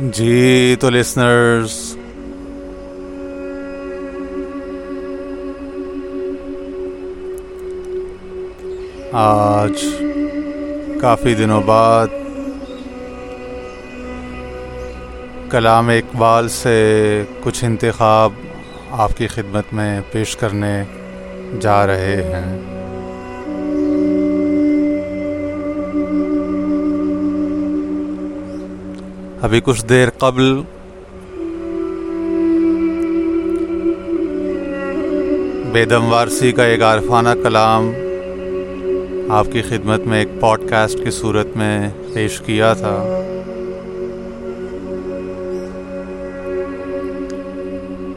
جی تو لسنرز آج کافی دنوں بعد کلام اقبال سے کچھ انتخاب آپ کی خدمت میں پیش کرنے جا رہے ہیں۔ ابھی کچھ دیر قبل بیدم وارسی کا ایک عارفانہ کلام آپ کی خدمت میں ایک پوڈ کاسٹ کی صورت میں پیش کیا تھا۔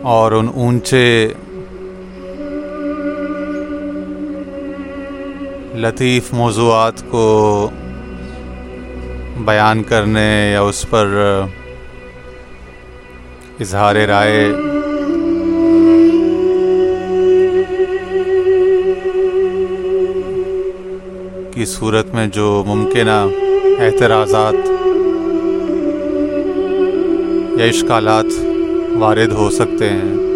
اور ان اونچے لطیف موضوعات کو بیان کرنے یا اس پر اظہار رائے کی صورت میں جو ممکنہ اعتراضات یا اشکالات وارد ہو سکتے ہیں۔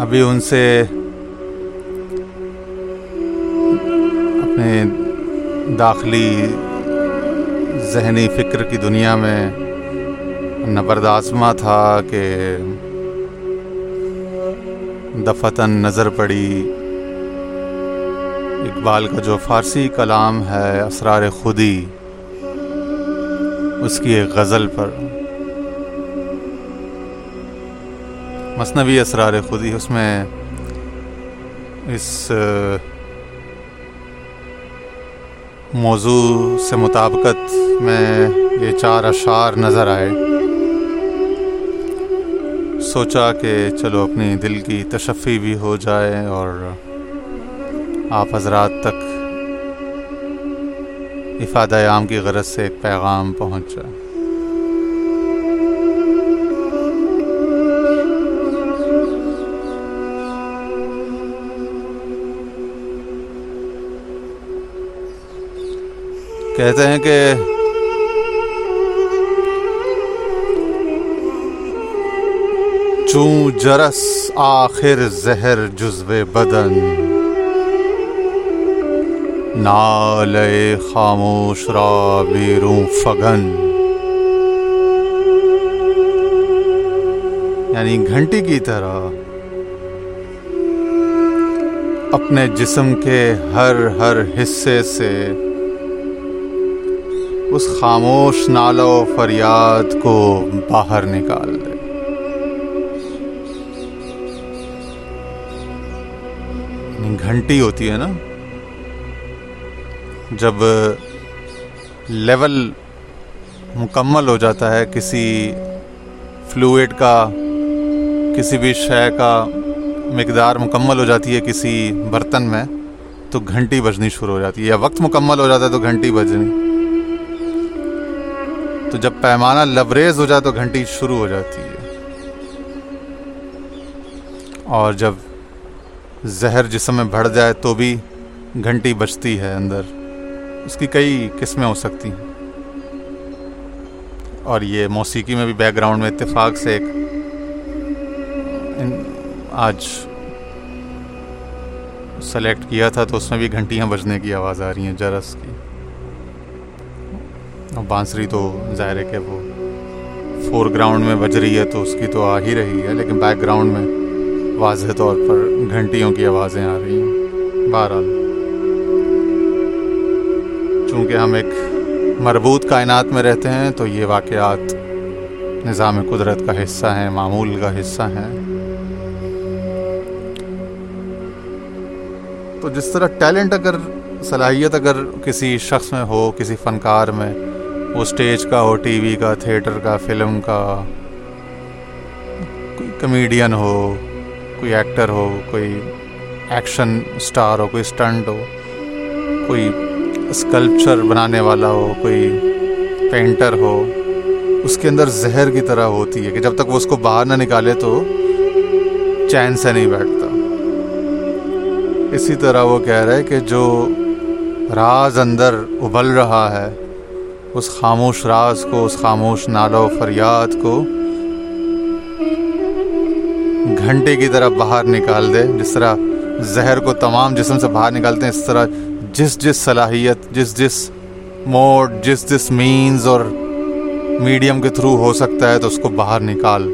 ابھی ان سے اپنے داخلی ذہنی فکر کی دنیا میں نبردازمہ تھا کہ دفتن نظر پڑی۔ اقبال کا جو فارسی کلام ہے، اسرار خودی، اس کی ایک غزل پر۔ مصنوعی اسرار خودی، اس میں اس موضوع سے مطابقت میں یہ چار اشعار نظر آئے۔ سوچا کہ چلو اپنی دل کی تشفی بھی ہو جائے اور آپ حضرات تک افادہ عام کی غرض سے ایک پیغام پہنچ جائے۔ کہتے ہیں کہ چوں جرس آخر زہر جزو بدن نال خاموش را بیروں فگن۔ یعنی گھنٹی کی طرح اپنے جسم کے ہر ہر حصے سے اس خاموش نالہ و فریاد کو باہر نکال دے۔ یعنی گھنٹی ہوتی ہے نا۔ جب لیول مکمل ہو جاتا ہے کسی فلوئڈ کا، کسی بھی شے کا مقدار مکمل ہو جاتی ہے کسی برتن میں تو گھنٹی بجنی شروع ہو جاتی ہے۔ یا وقت مکمل ہو جاتا ہے تو گھنٹی بجنی۔ تو جب پیمانہ لبریز ہو جائے تو گھنٹی شروع ہو جاتی ہے۔ اور جب زہر جسم میں بڑھ جائے تو بھی گھنٹی بچتی ہے اندر۔ اس کی کئی قسمیں ہو سکتی ہیں۔ اور یہ موسیقی میں بھی بیک گراؤنڈ میں اتفاق سے ایک آج سلیکٹ کیا تھا تو اس میں بھی گھنٹیاں بجنے کی آواز آ رہی ہیں جرس کی۔ بانسری تو ظاہر ہے کہ وہ فور گراؤنڈ میں بج رہی ہے تو اس کی تو آ ہی رہی ہے، لیکن بیک گراؤنڈ میں واضح طور پر گھنٹیوں کی آوازیں آ رہی ہیں۔ بہرحال، چونکہ ہم ایک مربوط کائنات میں رہتے ہیں، تو یہ واقعات نظام قدرت کا حصہ ہیں، معمول کا حصہ ہیں۔ تو جس طرح ٹیلنٹ اگر، صلاحیت اگر کسی شخص میں ہو، کسی فنکار میں وہ اسٹیج کا ہو ٹی وی کا تھیٹر کا فلم کا، کوئی کمیڈین ہو، کوئی ایکٹر ہو، کوئی ایکشن اسٹار ہو، کوئی اسٹنٹ ہو، کوئی اسکلپچر بنانے والا ہو، کوئی پینٹر ہو، اس کے اندر زہر کی طرح ہوتی ہے کہ جب تک وہ اس کو باہر نہ نکالے تو چین سے نہیں بیٹھتا۔ اسی طرح وہ کہہ رہا ہے کہ جو راز اندر ابل رہا ہے اس خاموش راز کو، اس خاموش نالو فریاد کو گھنٹے کی طرح باہر نکال دے، جس طرح زہر کو تمام جسم سے باہر نکالتے ہیں، اس طرح جس جس صلاحیت، جس جس موڈ، جس جس مینز اور میڈیم کے تھرو ہو سکتا ہے، تو اس کو باہر نکال۔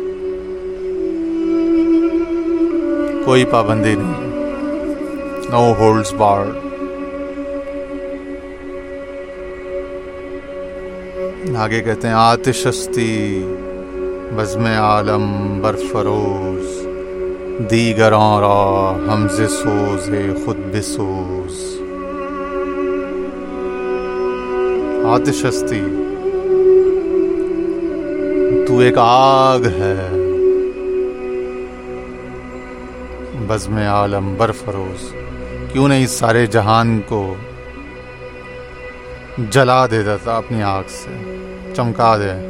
کوئی پابندی نہیں۔ نو ہولڈس بار آگے کہتے ہیں آتشستی بزم عالم، برفروز دیگراں را ہمز سوز خود بسوز آتشستی تو ایک آگ ہے۔ بزم عالم، برفروز، کیوں نہیں سارے جہان کو جلا دیتا تھا اپنی آگ سے؟ چمکا دے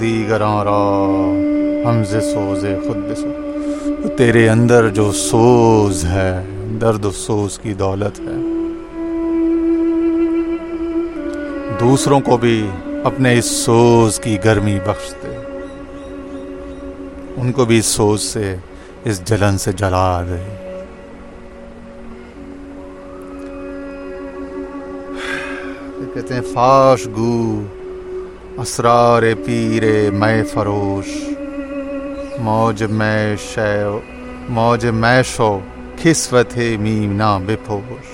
دیگراں را حمز سوز خود بسو تیرے اندر جو سوز ہے، درد و سوز کی دولت ہے۔ دوسروں کو بھی اپنے اس سوز کی گرمی بخش دے۔ ان کو بھی اس سوز سے، اس جلن سے جلا دے۔ کہتے ہیں، فاش گو، اسرار پیرے میں فروش، موج میں شو موج میں شو، کسوت میم نا بپوش۔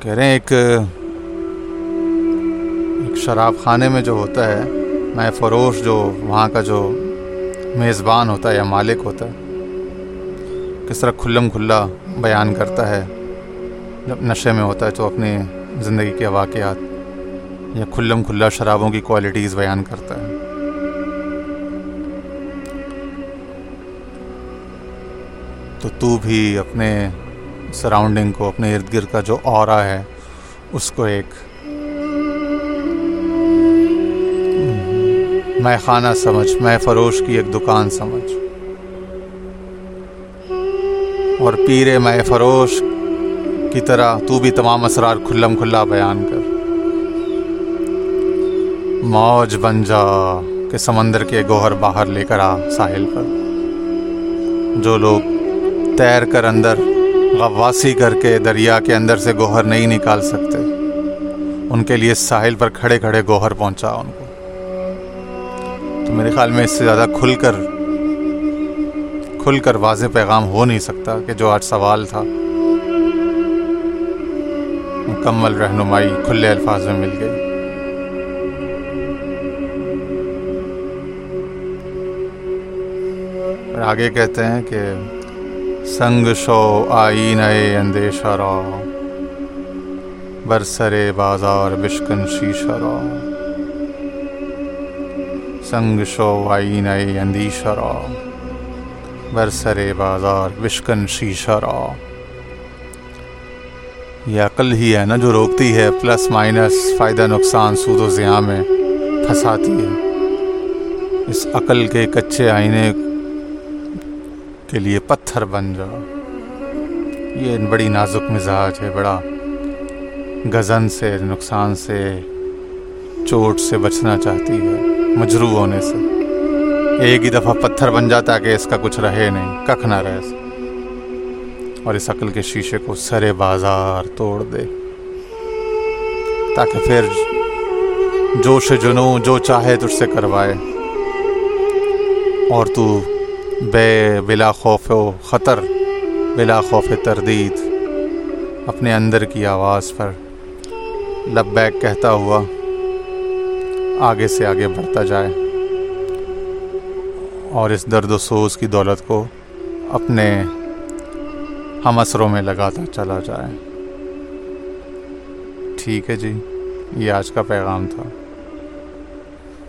کہہ رہے ہیں، ایک ایک شراب خانے میں جو ہوتا ہے میں فروش جو وہاں کا جو میزبان ہوتا ہے یا مالک ہوتا ہے، کس طرح کھلم کھلا بیان کرتا ہے، جب نشے میں ہوتا ہے تو اپنی زندگی کے واقعات یا کھلم کھلا شرابوں کی کوالٹیز بیان کرتا ہے۔ تو تو بھی اپنے سراؤنڈنگ کو، اپنے ارد گرد کا جو اورا ہے، اس کو ایک میں خانہ سمجھ، میں فروش کی ایک دکان سمجھ۔ اور پیر میں فروش کی طرح تو بھی تمام اسرار کھلم کھلا بیان کر۔ موج بن جا کہ سمندر کے گوہر باہر لے کر آ، ساحل پر۔ جو لوگ تیر کر اندر غواسی کر کے دریا کے اندر سے گوہر نہیں نکال سکتے، ان کے لیے ساحل پر کھڑے کھڑے گوہر پہنچا ان کو۔ تو میرے خیال میں اس سے زیادہ کھل کر کھل کر واضح پیغام ہو نہیں سکتا کہ جو آج سوال تھا، مکمل رہنمائی کھلے الفاظ میں مل گئی۔ اور آگے کہتے ہیں کہ، سنگ شو آئی نئے اندیشہ را، برسرے بازار بشکن شیشہ را۔ سنگ شو آئی نئے اندیشہ را برسر بازار وشکن شیشہ را۔ یہ عقل ہی ہے نا جو روکتی ہے، پلس مائنس، فائدہ، نقصان، سود و زیاں میں پھنساتی ہے۔ اس عقل کے کچے آئینے کے لیے پتھر بن جاؤ یہ بڑی نازک مزاج ہے، بڑا گزن سے، نقصان سے، چوٹ سے بچنا چاہتی ہے۔ مجروع ہونے سے۔ ایک ہی دفعہ پتھر بن جاتا کہ اس کا کچھ رہے نہیں، ککھ نہ رہے۔ اور اس عقل کے شیشے کو سرے بازار توڑ دے۔ تاکہ پھر جوش جنو جو چاہے تجھ سے کروائے۔ اور تو بے، بلا خوف و خطر، بلا خوف تردید، اپنے اندر کی آواز پر لب بیک کہتا ہوا آگے سے آگے بڑھتا جائے اور اس درد و سوز کی دولت کو اپنے ہم اثروں میں لگاتا چلا جائے۔ ٹھیک ہے جی یہ آج کا پیغام تھا۔